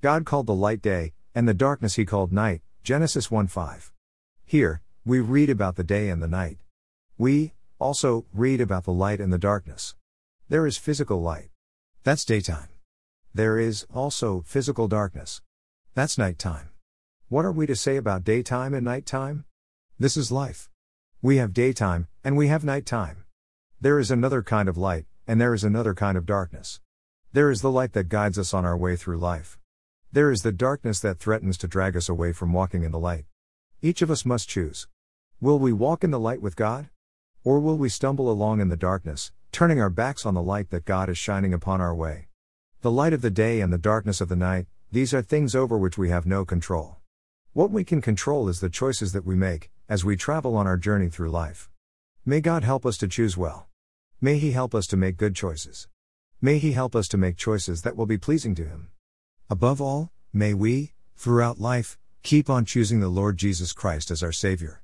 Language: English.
God called the light day, and the darkness he called night. Genesis 1 5. Here, we read about the day and the night. We, also, read about the light and the darkness. There is physical light. That's daytime. There is, also, physical darkness. That's nighttime. What are we to say about daytime and nighttime? This is life. We have daytime, and we have nighttime. There is another kind of light, and there is another kind of darkness. There is the light that guides us on our way through life. There is the darkness that threatens to drag us away from walking in the light. Each of us must choose. Will we walk in the light with God? Or will we stumble along in the darkness, turning our backs on the light that God is shining upon our way? The light of the day and the darkness of the night, these are things over which we have no control. What we can control is the choices that we make, as we travel on our journey through life. May God help us to choose well. May He help us to make good choices. May He help us to make choices that will be pleasing to Him. Above all, may we, throughout life, keep on choosing the Lord Jesus Christ as our Savior.